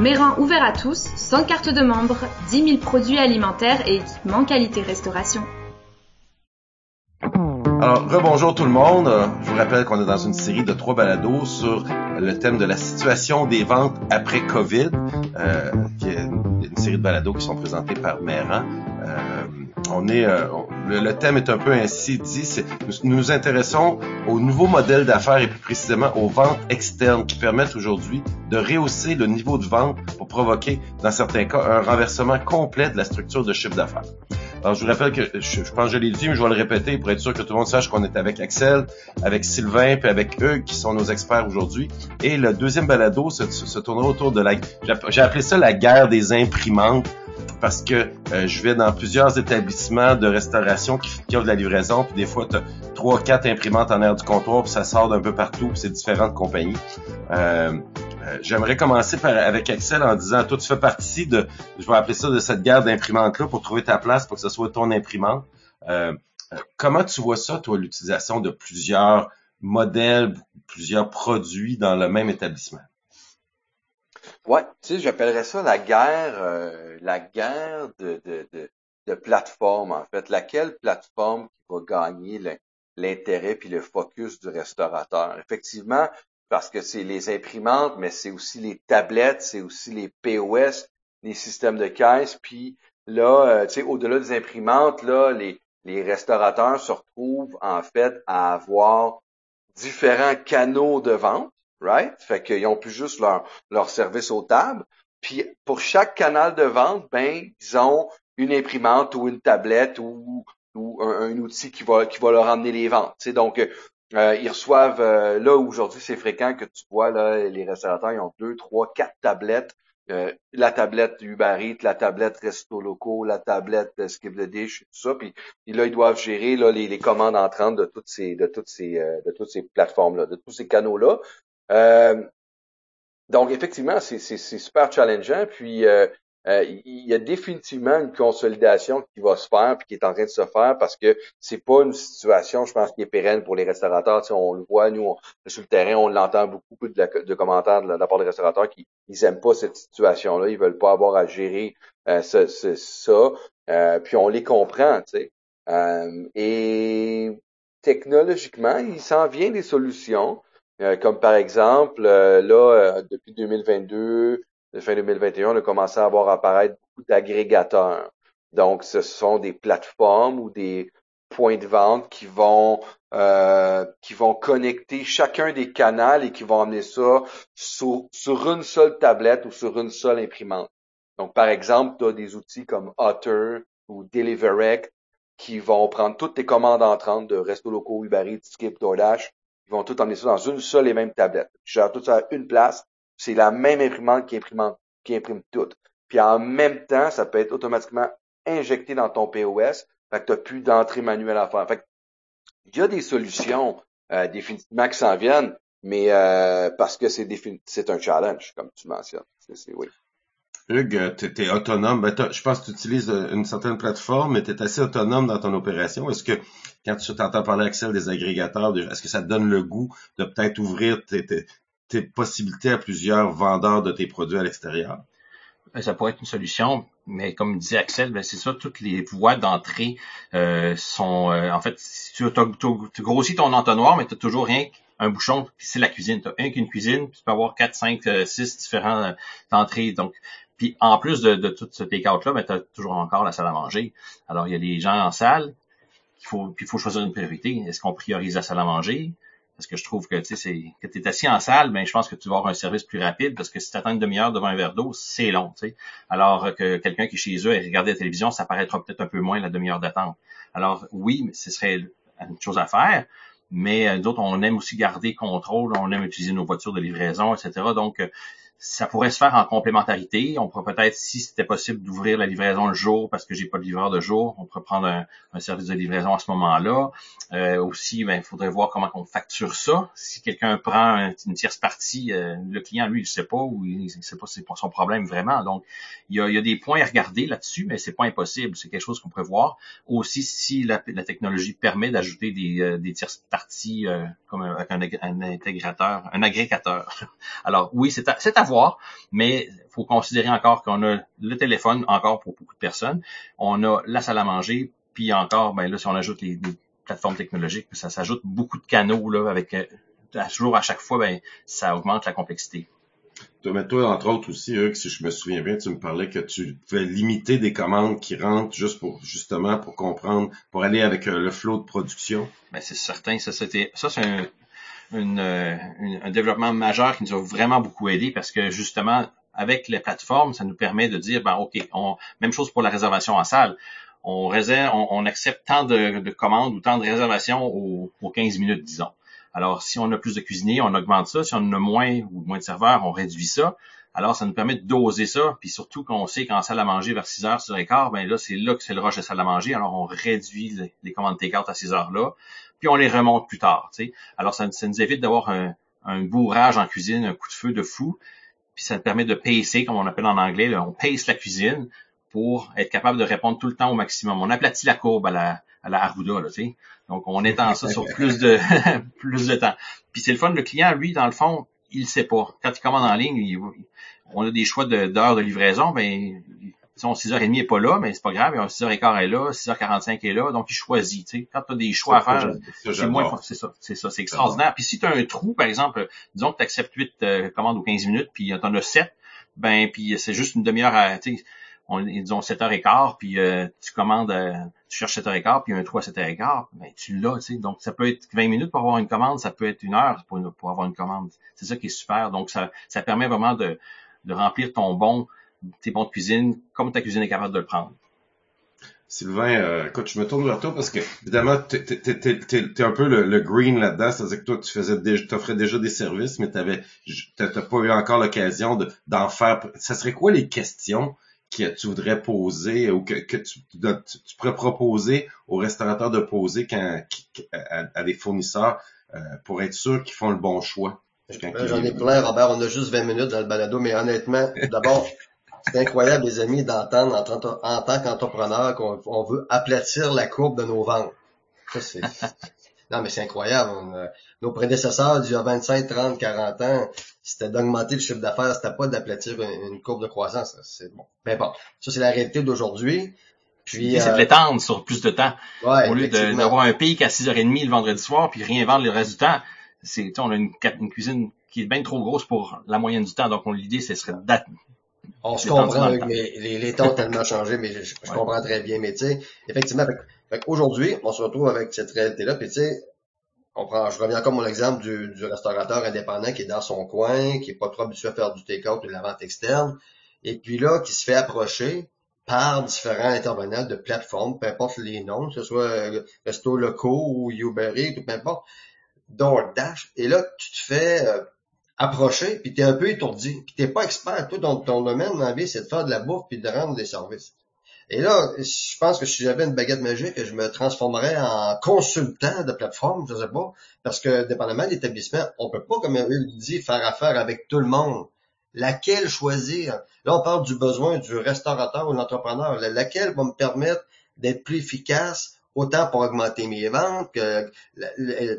Méran ouvert à tous, sans carte de membre, 10 000 produits alimentaires et équipements qualité restauration. Alors, rebonjour tout le monde. Je vous rappelle qu'on est dans une série de trois balados sur le thème de la situation des ventes après COVID, euh, qui est une, série de balados qui sont présentés par Méran. Euh, on est, euh, le, thème est un peu ainsi dit. Nous, nous intéressons aux nouveaux modèles d'affaires et plus précisément aux ventes externes qui permettent aujourd'hui de rehausser le niveau de vente pour provoquer, dans certains cas, un renversement complet de la structure de chiffre d'affaires. Alors, je vous rappelle que je, pense que je l'ai dit, mais je vais le répéter pour être sûr que tout le monde sache qu'on est avec Axel, avec Sylvain, puis avec eux qui sont nos experts aujourd'hui. Et le deuxième balado se, se tournera autour de la... J'ai appelé ça la guerre des imprimantes parce que euh, je vais dans plusieurs établissements de restauration qui, qui offrent de la livraison, puis des fois, tu as trois, quatre imprimantes en air du comptoir, puis ça sort d'un peu partout, puis c'est différentes compagnies. Euh, euh, J'aimerais commencer par, avec Excel en disant, toi, tu fais partie de, je vais appeler ça de cette guerre d'imprimantes-là pour trouver ta place pour que ce soit ton imprimante. Euh, euh comment tu vois ça, toi, l'utilisation de plusieurs modèles, plusieurs produits dans le même établissement? Ouais, tu sais, j'appellerais ça la guerre, euh, la guerre de, de, de, de plateforme, en fait. Laquelle plateforme qui va gagner l'intérêt puis le focus du restaurateur? Effectivement, parce que c'est les imprimantes, mais c'est aussi les tablettes, c'est aussi les POS, les systèmes de caisse. Puis là, euh, tu sais, au-delà des imprimantes, là, les, les restaurateurs se retrouvent en fait à avoir différents canaux de vente right? Fait qu'ils ont plus juste leur, leur service aux tables. Puis pour chaque canal de vente, ben, ils ont une imprimante ou une tablette ou, ou un, outil qui va, qui va leur amener les ventes. sais Donc, euh, ils reçoivent, euh, là aujourd'hui, c'est fréquent que tu vois, là, les restaurateurs, ils ont deux, trois, quatre tablettes. Euh, la tablette Uber la tablette Resto Loco, la tablette Skip the Dish, tout ça. Puis, là, ils doivent gérer là, les, les commandes entrantes de toutes ces, de toutes ces, de toutes ces plateformes-là, de tous ces canaux-là. Euh, donc, effectivement, c'est super challengeant. Puis, euh, euh, il y a définitivement une consolidation qui va se faire puis qui est en train de se faire parce que c'est pas une situation, je pense, qui est pérenne pour les restaurateurs. Tu on le voit, nous, on, sur le terrain, on l'entend beaucoup de, commentaires de la, part des restaurateurs qui ils aiment pas cette situation-là, ils veulent pas avoir à gérer euh, ce, ça. Euh, puis on les comprend, tu sais. et technologiquement, il s'en vient des solutions. Euh, comme par exemple, euh, là, euh, depuis 2022, fin 2021, on a commencé à avoir apparaître beaucoup d'agrégateurs. Donc, ce sont des plateformes ou des points de vente qui vont qui vont connecter chacun des canaux et qui vont amener ça sur, sur une seule tablette ou sur une seule imprimante. Donc, par exemple, tu as des outils comme Otter ou Deliverect qui vont prendre toutes tes commandes entrantes de Resto Loco, Uber Eats, Skip, ils vont tout emmener ça dans une seule et même tablette. Je gère tout ça à une place. C'est la même imprimante qui imprime, qui imprime tout. Puis en même temps, ça peut être automatiquement injecté dans ton POS. Fait que tu n'as plus d'entrée manuelle à faire. Fait il y a des solutions euh, définitivement qui s'en viennent, mais euh, parce que c'est c'est un challenge, comme tu mentionnes. C'est, oui. Hugues, tu es, autonome. Ben, je pense que tu utilises euh, une certaine plateforme, mais tu es assez autonome dans ton opération. Est-ce que quand tu t'entends parler, Axel, des agrégateurs, est-ce que ça te donne le goût de peut-être ouvrir tes, possibilités à plusieurs vendeurs de tes produits à l'extérieur? Ben, ça pourrait être une solution, mais comme disait Axel, ben c'est ça, toutes les voies d'entrée euh, sont... Euh, en fait, tu, tu, grossis ton entonnoir, mais tu toujours rien un bouchon, c'est la cuisine. Tu as un qu'une cuisine, tu peux avoir quatre, cinq, six différents entrées. Donc, puis en plus de, de tout ce take-out-là, ben, tu as toujours encore la salle à manger. Alors, il y a des gens en salle, il faut, puis il faut choisir une priorité. Est-ce qu'on priorise la salle à manger? Parce que je trouve que, tu sais, que tu es assis en salle, ben, je pense que tu vas avoir un service plus rapide parce que si tu attends une demi-heure devant un verre d'eau, c'est long, tu sais. Alors que quelqu'un qui est chez eux et regarde la télévision, ça paraîtra peut-être un peu moins la demi-heure d'attente. Alors, oui, ce serait une chose à faire, mais euh, d'autres, on aime aussi garder contrôle, on aime utiliser nos voitures de livraison, etc. Donc, euh, ça pourrait se faire en complémentarité. On pourrait peut-être, si c'était possible, d'ouvrir la livraison le jour parce que j'ai pas de livreur de jour, on pourrait prendre un, service de livraison à ce moment-là. Euh, aussi, ben, il faudrait voir comment on facture ça. Si quelqu'un prend une tierce partie, euh, le client, lui, il sait pas ou il sait pas c'est son problème vraiment. Donc, il y a, il y a des points à regarder là-dessus, mais c'est pas impossible. C'est quelque chose qu'on pourrait voir. Aussi, si la, technologie permet d'ajouter des, euh, des tierces parties comme avec un, un, intégrateur, un agrégateur. Alors, oui, c'est à, à voir, mais faut considérer encore qu'on a le téléphone, encore pour beaucoup de personnes, on a la salle à manger, puis encore, ben là, si on ajoute les, plateformes technologiques, ça s'ajoute beaucoup de canaux là, avec euh, toujours à chaque fois, ben ça augmente la complexité. Toi, toi, entre autres aussi, si je me souviens bien, tu me parlais que tu pouvais limiter des commandes qui rentrent juste pour justement pour comprendre, pour aller avec euh, le flot de production. Ben c'est certain, ça c'était ça c'est un, euh, un développement majeur qui nous a vraiment beaucoup aidé parce que justement, avec les plateformes, ça nous permet de dire, ben OK, on, même chose pour la réservation en salle. On réserve, on, accepte tant de, commandes ou tant de réservations aux, 15 minutes, disons. Alors, si on a plus de cuisiniers, on augmente ça. Si on a moins ou moins de serveurs, on réduit ça. Alors, ça nous permet de doser ça. Puis surtout qu'on sait qu'en salle à manger vers 6 heures, 6 heures et quart, ben là, c'est là que c'est le rush de salle à manger. Alors, on réduit les, commandes take à ces heures-là puis on les remonte plus tard. sais. Alors, ça, nous évite d'avoir un, bourrage en cuisine, un coup de feu de fou, puis ça permet de pacer, comme on appelle en anglais, on pace la cuisine pour être capable de répondre tout le temps au maximum. On aplatit la courbe à la, à la Arruda, là. Donc, on étend ça sur plus de plus de temps. Puis c'est le fun, le client, lui, dans le fond, il sait pas. Quand il commande en ligne, on a des choix d'heures de, de, livraison, ben son 6h30 n'est pas là, mais c'est pas grave, 6h15 est là, 6h45 est là, donc il choisit. Tu sais. Quand tu as des choix à faire, c'est moins c'est ça, c'est ça, c'est extraordinaire. Puis si tu as un trou, par exemple, disons que tu acceptes 8 euh, commandes ou 15 minutes, puis tu en as 7, ben puis c'est juste une demi-heure à. Tu sais, on, disons 7h15, puis euh, tu commandes, euh, tu cherches 7h15, puis un trou à 7h15, ben tu l'as, tu sais. Donc ça peut être 20 minutes pour avoir une commande, ça peut être une heure pour, pour avoir une commande. C'est ça qui est super. Donc ça, ça permet vraiment de, de remplir ton bon tes bons de cuisine, comme ta cuisine est capable de le prendre. Sylvain, euh, écoute, je me tourne vers toi parce que évidemment, t'es es, un peu le, green là-dedans, c'est-à-dire que toi, tu faisais déjà, t'offrais déjà des services, mais t'avais, t'as pas eu encore l'occasion d'en faire. Ça serait quoi les questions que tu voudrais poser ou que, tu, pourrais proposer aux restaurateurs de poser quand, à, des fournisseurs euh, pour être sûr qu'ils font le bon choix? J'en ai plein, Robert. On a juste 20 minutes dans le balado, mais honnêtement, d'abord, c'est incroyable, les amis, d'entendre en, tant qu'entrepreneur qu'on veut aplatir la courbe de nos ventes. non, mais c'est incroyable. nos prédécesseurs, il y a 25, 30, 40 ans, c'était d'augmenter le chiffre d'affaires, c'était pas d'aplatir une, courbe de croissance. C'est bon. Mais bon, ça, c'est la réalité d'aujourd'hui. Puis, c'est de euh, l'étendre sur plus de temps. Au lieu d'avoir un pic à 6h30 le vendredi soir, puis rien vendre le reste du temps. C'est, on a une, une, cuisine qui est bien trop grosse pour la moyenne du temps. Donc, l'idée, ce serait on se comprend, mais les, les temps ont tellement changé, mais je, comprends très bien. Mais tu sais, effectivement, aujourd'hui, on se retrouve avec cette réalité-là, puis tu sais, on prend, je reviens encore mon exemple du, du, restaurateur indépendant qui est dans son coin, qui est pas trop habitué à faire du take-out ou de la vente externe, et puis là, qui se fait approcher par différents intervenants de plateformes, peu importe les noms, que ce soit euh, Resto Locaux ou Uber Eats, ou peu importe, DoorDash, et là, tu te fais euh, approché, puis t'es un peu étourdi, puis t'es pas expert. Toi, ton, ton domaine dans c'est de faire de la bouffe puis de rendre des services. Et là, je pense que si j'avais une baguette magique, je me transformerais en consultant de plateforme, je sais pas, parce que dépendamment de l'établissement, on peut pas, comme il dit, faire affaire avec tout le monde. Laquelle choisir? Là, on parle du besoin du restaurateur ou de l'entrepreneur. Laquelle va me permettre d'être plus efficace autant pour augmenter mes ventes que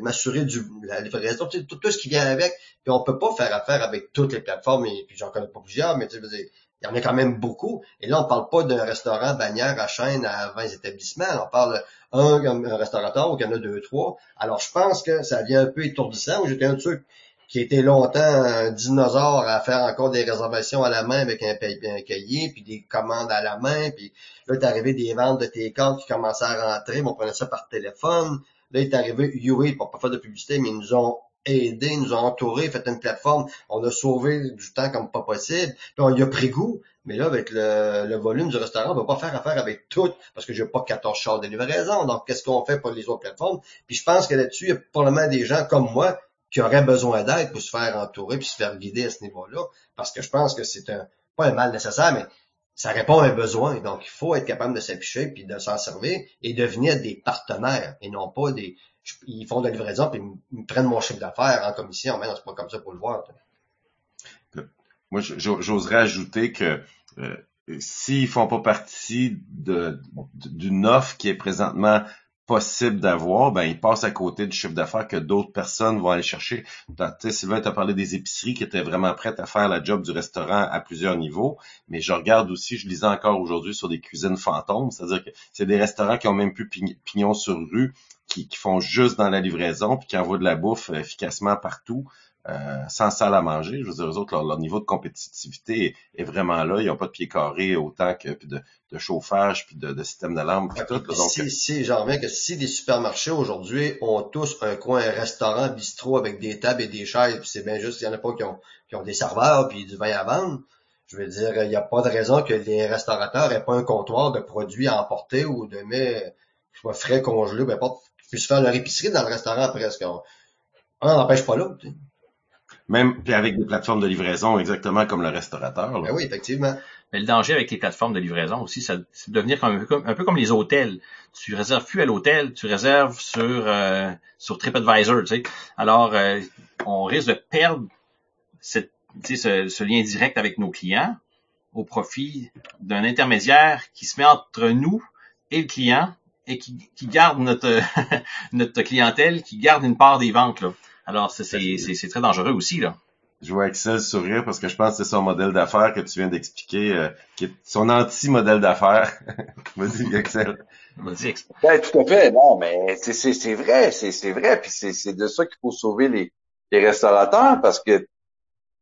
m'assurer du la livraison, tout, tout, ce qui vient avec. Puis on peut pas faire affaire avec toutes les plateformes, et puis j'en connais pas plusieurs, mais tu sais, il y en a quand même beaucoup. Et là, on parle pas d'un restaurant bannière à chaîne à 20 établissements. On parle un, restaurateur où il y en a deux, trois. Alors, je pense que ça devient un peu étourdissant. J'étais un truc qui était longtemps un dinosaure à faire encore des réservations à la main avec un, un cahier, puis des commandes à la main, puis là, est arrivé des ventes de tes cartes qui commençaient à rentrer, mais on prenait ça par téléphone. Là, est arrivé UA, pour pas faire de publicité, mais ils nous ont aidés, ils nous ont entourés, fait une plateforme, on a sauvé du temps comme pas possible, puis on y a pris goût, mais là, avec le, volume du restaurant, on va pas faire affaire avec tout, parce que j'ai pas 14 chars de livraison, donc qu'est-ce qu'on fait pour les autres plateformes? Puis je pense que là-dessus, il y a probablement des gens comme moi qui aurait besoin d'aide pour se faire entourer puis se faire guider à ce niveau-là. Parce que je pense que c'est un, pas un mal nécessaire, mais ça répond à un besoin. Donc, il faut être capable de s'afficher puis de s'en servir et devenir des partenaires et non pas des, ils font de la livraison puis ils me prennent mon chiffre d'affaires en commission. Mais non, c'est pas comme ça pour le voir. Moi, j'oserais ajouter que euh, s'ils font pas partie d'une offre qui est présentement possible d'avoir, ben ils passent à côté du chiffre d'affaires que d'autres personnes vont aller chercher. Tu Sylvain t'a parlé des épiceries qui étaient vraiment prêtes à faire la job du restaurant à plusieurs niveaux, mais je regarde aussi, je lisais encore aujourd'hui sur des cuisines fantômes, c'est-à-dire que c'est des restaurants qui ont même plus pignon sur rue, qui, qui, font juste dans la livraison, puis qui envoient de la bouffe efficacement partout. Euh, sans salle à manger. Je veux dire, eux autres, leur, niveau de compétitivité est, vraiment là. Ils n'ont pas de pied carré autant que de, de chauffage, puis de, de système d'alarme, puis tout. donc, si, si j'en reviens que si les supermarchés aujourd'hui ont tous un coin restaurant, bistrot avec des tables et des chaises, puis c'est bien juste, il y en a pas qui ont, qui ont des serveurs puis du vin à vendre. Je veux dire, il n'y a pas de raison que les restaurateurs aient pas un comptoir de produits à emporter ou de soit frais congelés, peu importe, puissent faire leur épicerie dans le restaurant presque. On n'empêche pas l'autre. Même puis avec des plateformes de livraison exactement comme le restaurateur. Ben oui, effectivement. Mais le danger avec les plateformes de livraison aussi, c'est de devenir un, peu comme, un peu comme les hôtels. Tu réserves plus à l'hôtel, tu réserves sur euh, sur TripAdvisor. Tu sais. Alors, euh, on risque de perdre cette, ce, ce lien direct avec nos clients au profit d'un intermédiaire qui se met entre nous et le client et qui, qui garde notre notre clientèle, qui garde une part des ventes. Là. Alors, c'est très dangereux aussi, là. Je vois Excel sourire parce que je pense que c'est son modèle d'affaires que tu viens d'expliquer, euh, qui est son anti-modèle d'affaires. Vas-y, Excel. Vas-y, Excel. Ben, tout à fait. Non, mais c'est vrai, c'est vrai. Puis c'est de ça qu'il faut sauver les, les restaurateurs parce que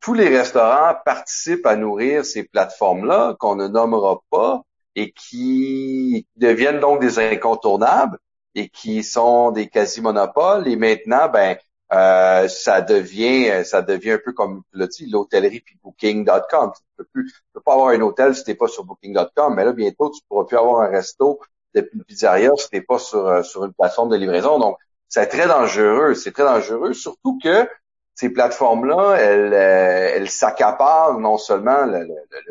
tous les restaurants participent à nourrir ces plateformes-là qu'on ne nommera pas et qui deviennent donc des incontournables et qui sont des quasi-monopoles. Et maintenant, ben, euh, ça devient ça devient un peu comme tu dit l'hôtellerie puis booking.com tu peux plus tu peux pas avoir un hôtel si t'es pas sur booking.com mais là bientôt tu pourras plus avoir un resto de une pizzeria si t'es pas sur euh, sur une plateforme de livraison. Donc c'est très dangereux c'est très dangereux surtout que ces plateformes là elles euh, elles s'accaparent non seulement le,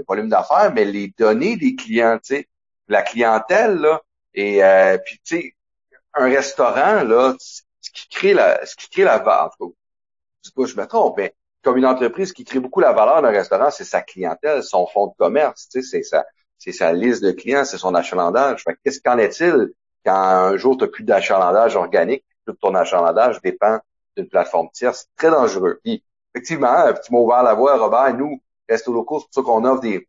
volume d'affaires mais les données des clients tu sais. La clientèle là et puis tu sais un restaurant là qui crée la, ce qui crée la valeur, en tout cas, je me trompe, mais comme une entreprise qui crée beaucoup la valeur d'un restaurant, c'est sa clientèle, son fonds de commerce, tu sais, c'est sa, c'est sa liste de clients, c'est son achalandage. qu'est-ce qu'en est-il quand un jour tu n'as plus d'achalandage organique, tout ton achalandage dépend d'une plateforme tierce, c'est très dangereux. Puis, effectivement, un petit mot ouvert la voie, Robert, nous, Resto Locaux, c'est pour ça qu'on offre des,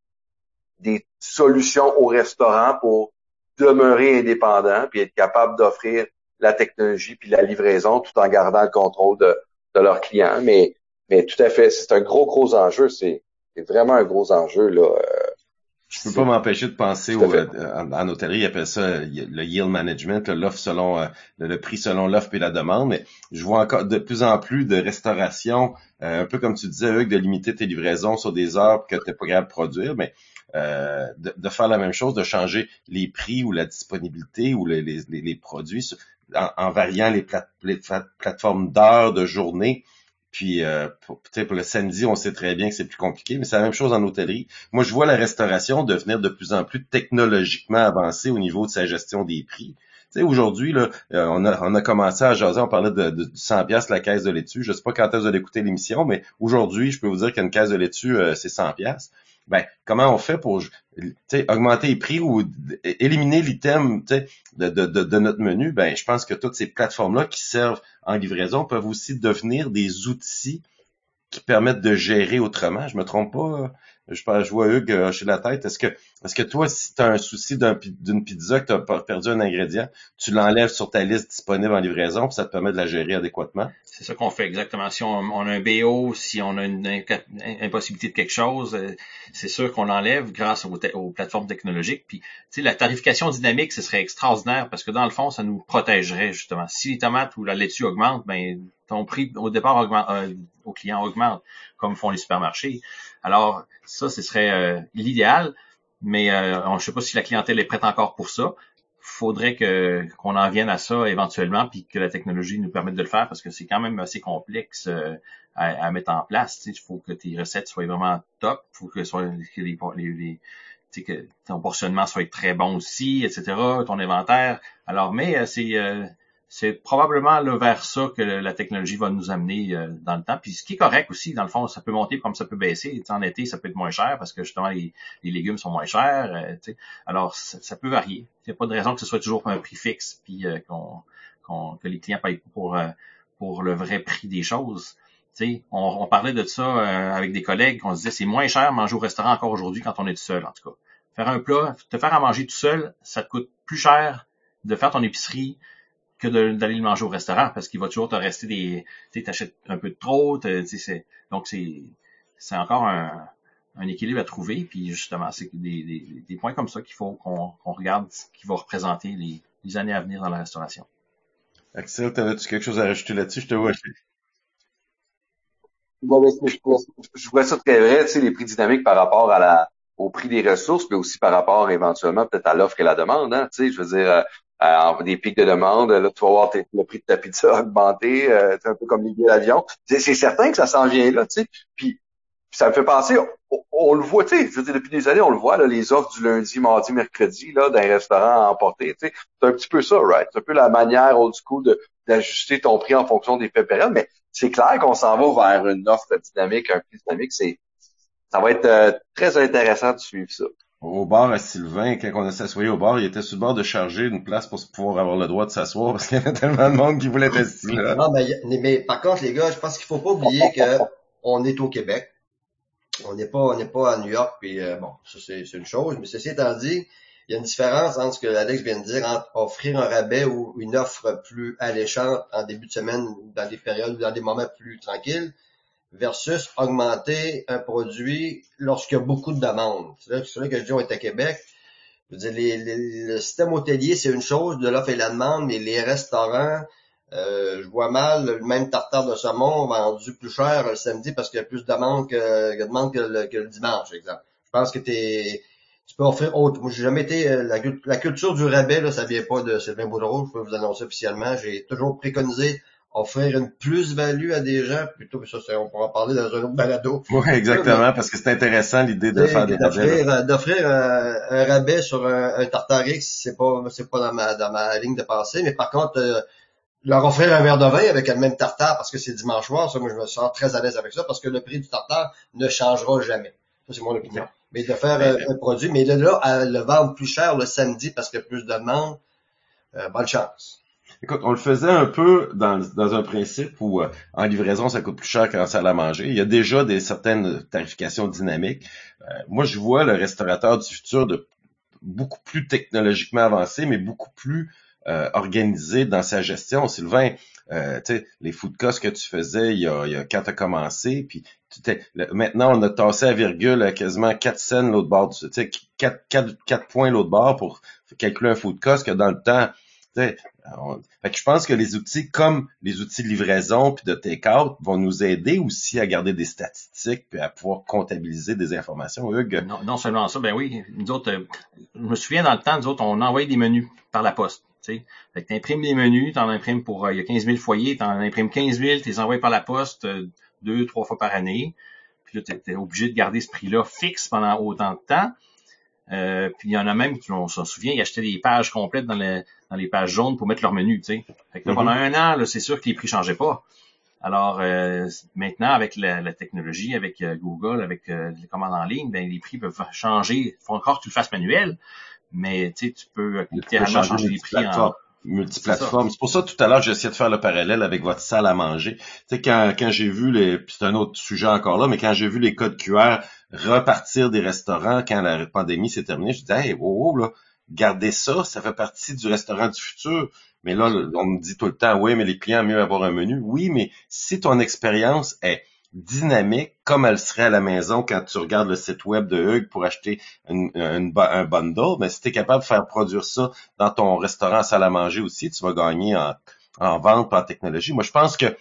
des solutions aux restaurants pour demeurer indépendants puis être capable d'offrir la technologie puis la livraison tout en gardant le contrôle de, de leurs clients. Mais, mais tout à fait, c'est un gros, gros enjeu. C'est vraiment un gros enjeu. Là. Euh, je peux pas m'empêcher de penser au, euh, en, hôtellerie, ils appellent ça le yield management, l'offre selon euh, le, prix selon l'offre et la demande. Mais je vois encore de plus en plus de restauration, un peu comme tu disais, avec de limiter tes livraisons sur des heures que tu n'es pas capable de produire. Mais euh, de, faire la même chose, de changer les prix ou la disponibilité ou les, les, les produits en, variant les, plateformes d'heures, de journée. Puis euh, pour, pour le samedi, on sait très bien que c'est plus compliqué, mais c'est la même chose en hôtellerie. Moi, je vois la restauration devenir de plus en plus technologiquement avancée au niveau de sa gestion des prix. Tu sais, aujourd'hui, là, euh, on, a, on a commencé à jaser, on parlait de, de 100 pièces la caisse de laitue. Je sais pas quand vous allez écouter l'émission, mais aujourd'hui, je peux vous dire qu'une caisse de laitue, euh, c'est 100 pièces ben comment on fait pour augmenter les prix ou éliminer l'item de, de, de, de, notre menu? Ben, je pense que toutes ces plateformes-là qui servent en livraison peuvent aussi devenir des outils qui permettent de gérer autrement. Je me trompe pas. Je, je vois Hugues chez la tête. Est-ce que, est-ce que toi, si tu as un souci d'une pizza, que tu as perdu un ingrédient, tu l'enlèves sur ta liste disponible en livraison, ça te permet de la gérer adéquatement? C'est ça qu'on fait exactement. Si on, a un BO, si on a une, impossibilité de quelque chose, euh, c'est sûr qu'on l'enlève grâce aux, plateformes technologiques. Puis, la tarification dynamique, ce serait extraordinaire parce que dans le fond, ça nous protégerait justement. Si les tomates ou la laitue augmentent, ben ton prix au départ augmente, euh, au client augmente, comme font les supermarchés. Alors, ça, ce serait euh, l'idéal, mais euh, je ne sais pas si la clientèle est prête encore pour ça. Faudrait que qu'on en vienne à ça éventuellement, puis que la technologie nous permette de le faire, parce que c'est quand même assez complexe euh, à, mettre en place. Il faut que tes recettes soient vraiment top, il faut que, soit, que les, les, que ton portionnement soit très bon aussi, etc., ton inventaire. Alors, mais euh, c'est euh, c'est probablement là, vers ça que la technologie va nous amener euh, dans le temps. Puis ce qui est correct aussi, dans le fond, ça peut monter comme ça peut baisser. en été, ça peut être moins cher parce que justement les, légumes sont moins chers. Euh, alors ça, peut varier. Il n'y a pas de raison que ce soit toujours un prix fixe puis euh, qu'on, que les clients payent pour pour le vrai prix des choses. On, on, parlait de ça avec des collègues, on se disait c'est moins cher manger au restaurant encore aujourd'hui quand on est tout seul, en tout cas. Faire un plat, te faire à manger tout seul, ça te coûte plus cher de faire ton épicerie, que d'aller le manger au restaurant parce qu'il va toujours te rester des tu t'achètes un peu de trop c'est donc c'est c'est encore un, un, équilibre à trouver puis justement c'est des, des, des, points comme ça qu'il faut qu'on qu'on regarde qui vont représenter les, les, années à venir dans la restauration Axel t'avais-tu quelque chose à rajouter là-dessus? Je te vois je, vois ça très vrai tu sais les prix dynamiques par rapport à la au prix des ressources, mais aussi par rapport éventuellement peut-être à l'offre et la demande. Hein, tu sais, je veux dire, euh, des pics de demande, là, tu vas voir le prix de ta pizza augmenter, euh, un peu comme les billets d'avion. C'est certain que ça s'en vient là, tu sais. Puis ça me fait penser, on, le voit, tu sais, je veux dire, depuis des années, on le voit, là, les offres du lundi, mardi, mercredi, là, d'un restaurant à emporter, tu sais. C'est un petit peu ça, right? C'est un peu la manière old school d'ajuster ton prix en fonction des faits périodes, mais c'est clair qu'on s'en va vers une offre dynamique, un prix dynamique, c'est ça va être euh, très intéressant de suivre ça au bar à Sylvain, quand on s'assoyé au bar, il était sur le bord de charger une place pour pouvoir avoir le droit de s'asseoir parce qu'il y avait tellement de monde qui voulait assis là. Non, mais, par contre, les gars, je pense qu'il faut pas oublier que on est au Québec. On n'est pas, on n'est pas à New York, puis euh, bon, ça c'est, une chose. Mais ceci étant dit, il y a une différence entre ce que Alex vient de dire, entre offrir un rabais ou une offre plus alléchante en début de semaine, dans des périodes ou dans des moments plus tranquilles, versus augmenter un produit lorsqu'il y a beaucoup de demandes. C'est là, que je dis on est à Québec. Je veux dire, le système hôtelier, c'est une chose, de l'offre et la demande, mais les restaurants, euh, je vois mal le même tartare de saumon vendu plus cher le samedi parce qu'il y a plus de demandes que, de demande que, le, que le dimanche, exemple. Je pense que t'es, tu peux offrir autre. Moi, j'ai jamais été, euh, la, culture du rabais, là, ça vient pas de Sylvain Boudreau, je peux vous annoncer officiellement. J'ai toujours préconisé offrir une plus-value à des gens, plutôt que ça, on pourra en parler dans un autre balado. Oui, exactement, parce que c'est intéressant l'idée de faire des rabais. Euh, d'offrir un, un, rabais sur un, un Tartarix, c'est pas c'est pas dans ma dans ma ligne de pensée, mais par contre euh, leur offrir un verre de vin avec le même tartare parce que c'est dimanche soir, ça moi je me sens très à l'aise avec ça parce que le prix du tartare ne changera jamais. Ça c'est mon opinion. Mais de faire euh, un, produit, mais de là à le vendre plus cher le samedi parce qu'il y a plus de demandes, bonne chance. Écoute, on le faisait un peu dans, dans un principe où euh, en livraison, ça coûte plus cher qu'en salle à manger. Il y a déjà des certaines tarifications dynamiques. Euh, moi, je vois le restaurateur du futur de beaucoup plus technologiquement avancé, mais beaucoup plus euh, organisé dans sa gestion. Sylvain, euh, les food costs que tu faisais il y a, il y a quand tu as commencé, puis maintenant on a tassé à virgule à quasiment 4 cents l'autre bord, tu sais, 4, 4, 4 points l'autre bord pour calculer un food cost que dans le temps, je pense que les outils comme les outils de livraison puis de take-out vont nous aider aussi à garder des statistiques puis à pouvoir comptabiliser des informations. Hugues? Non, seulement ça, ben oui, nous autres, euh, je me souviens dans le temps, nous autres, on envoyait des menus par la poste. sais. Fait que t'imprimes les menus, t'en imprimes pour, euh, il y a 15 000 foyers, t'en imprimes 15 000, t'es envoyé par la poste euh, deux, trois fois par année. Puis là, t'es obligé de garder ce prix-là fixe pendant autant de temps. Euh, puis il y en a même, on s'en souvient, ils achetaient des pages complètes dans, dans les pages jaunes pour mettre leur menu. Tu sais. Fait que pendant mm-hmm. un an, c'est sûr que les prix changeaient pas. Alors euh, maintenant, avec la, technologie, avec euh, Google, avec les commandes en ligne, ben, les prix peuvent changer. Il faut encore que tu le fasses manuel, mais tu peux littéralement changer les prix en, multiplateforme. C'est pour ça tout à l'heure j'essayais de faire le parallèle avec votre salle à manger. Tu sais quand quand j'ai vu les c'est un autre sujet encore là, mais quand j'ai vu les codes QR repartir des restaurants quand la pandémie s'est terminée, je disais hey wow, là, gardez ça, ça fait partie du restaurant du futur. Mais là on me dit tout le temps oui, mais les clients mieux avoir un menu. Oui, mais si ton expérience est dynamique comme elle serait à la maison quand tu regardes le site web de Hugues pour acheter un bundle, mais si tu es capable de faire produire ça dans ton restaurant salle à manger aussi, tu vas gagner en, en vente en technologie. Moi, je pense que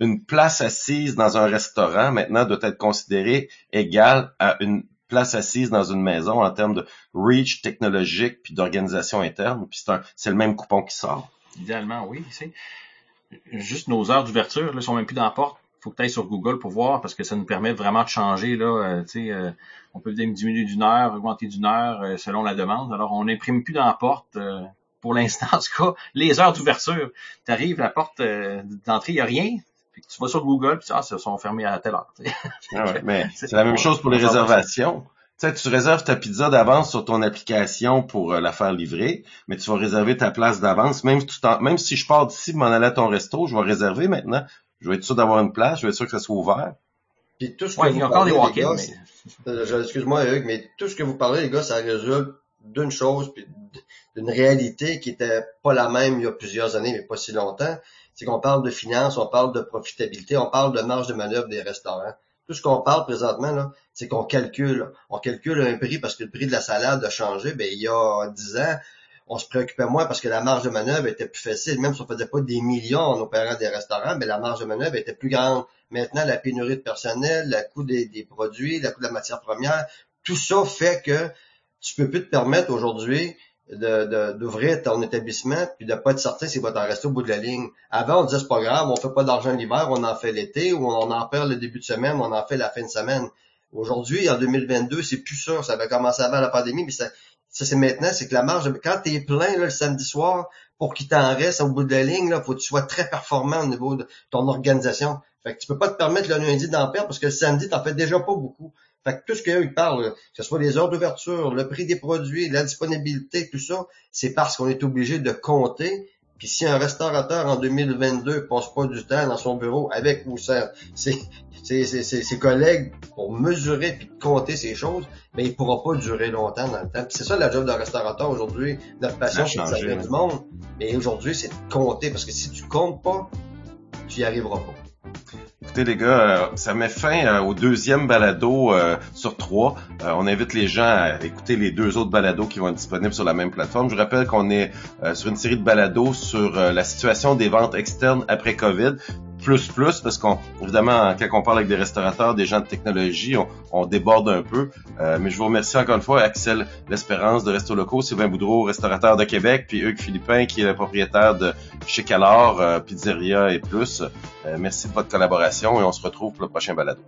une place assise dans un restaurant maintenant doit être considérée égale à une place assise dans une maison en termes de reach technologique puis d'organisation interne. Puis c'est, le même coupon qui sort. Idéalement, oui. Juste nos heures d'ouverture, là, sont même plus dans. Faut que tu ailles sur Google pour voir parce que ça nous permet vraiment de changer. Là, euh, euh, on peut diminuer d'une heure, augmenter d'une heure euh, selon la demande. Alors, on n'imprime plus dans la porte. Euh, pour l'instant, en tout cas, les heures d'ouverture. Tu arrives, la porte d'entrée, il n'y a rien. Puis tu vas sur Google, puis ah, ils sont fermés à telle heure. Ah ouais, mais c'est la même chose pour les réservations. Tu sais, tu réserves ta pizza d'avance sur ton application pour la faire livrer, mais tu vas réserver ta place d'avance. Même, même si je pars d'ici m'en aller à ton resto, je vais réserver maintenant je vais être sûr d'avoir une place, je vais être sûr que ça soit ouvert. Puis tout ce que vous parlez, les gars, euh, excuse-moi Eric, mais tout ce que vous parlez, les gars, ça résulte d'une chose, puis d'une réalité qui était pas la même il y a plusieurs années, mais pas si longtemps. C'est qu'on parle de finances, on parle de profitabilité, on parle de marge de manœuvre des restaurants. Tout ce qu'on parle présentement, là, c'est qu'on calcule. On calcule un prix parce que le prix de la salade a changé. Ben, il y a 10 ans, on se préoccupait moins parce que la marge de manœuvre était plus facile. Même si on faisait pas des millions en opérant des restaurants, mais la marge de manœuvre était plus grande. Maintenant, la pénurie de personnel, le coût des, produits, le coût de la matière première, tout ça fait que tu peux plus te permettre aujourd'hui d'ouvrir ton établissement puis de pas être certain s'il va t'en rester au bout de la ligne. Avant, on disait c'est pas grave, on fait pas d'argent l'hiver, on en fait l'été, ou on en perd le début de semaine, on en fait la fin de semaine. Aujourd'hui, en 2022, c'est plus ça. Ça avait commencé avant la pandémie, mais ça, ça, c'est maintenant, c'est que la marge, quand tu es plein le samedi soir, pour qu'il t'en reste au bout de la ligne, il faut que tu sois très performant au niveau de ton organisation. Fait que tu peux pas te permettre le lundi d'en perdre parce que le samedi, t'en fais déjà pas beaucoup. Fait que tout ce qu'eux ils parlent, que ce soit les heures d'ouverture, le prix des produits, la disponibilité, tout ça, c'est parce qu'on est obligé de compter puis si un restaurateur en 2022 passe pas du temps dans son bureau avec ou ses, ses, ses, collègues pour mesurer puis compter ces choses, ben il pourra pas durer longtemps dans le temps. c'est ça la job d'un restaurateur aujourd'hui. Notre passion, c'est de servir du monde. Mais aujourd'hui, c'est de compter parce que si tu comptes pas, tu y arriveras pas. Écoutez les gars, euh, ça met fin euh, au deuxième balado euh, sur trois. on invite les gens à écouter les deux autres balados qui vont être disponibles sur la même plateforme. Je rappelle qu'on est sur une série de balados sur la situation des ventes externes après COVID plus plus parce qu'on évidemment quand on parle avec des restaurateurs, des gens de technologie, on, déborde un peu. mais je vous remercie encore une fois Axel L'Espérance de Resto Locaux, Sylvain Boudreau, restaurateur de Québec, puis Hugues Philippin qui est le propriétaire de chez Calor, Pizzeria et plus. merci de votre collaboration et on se retrouve pour le prochain balado.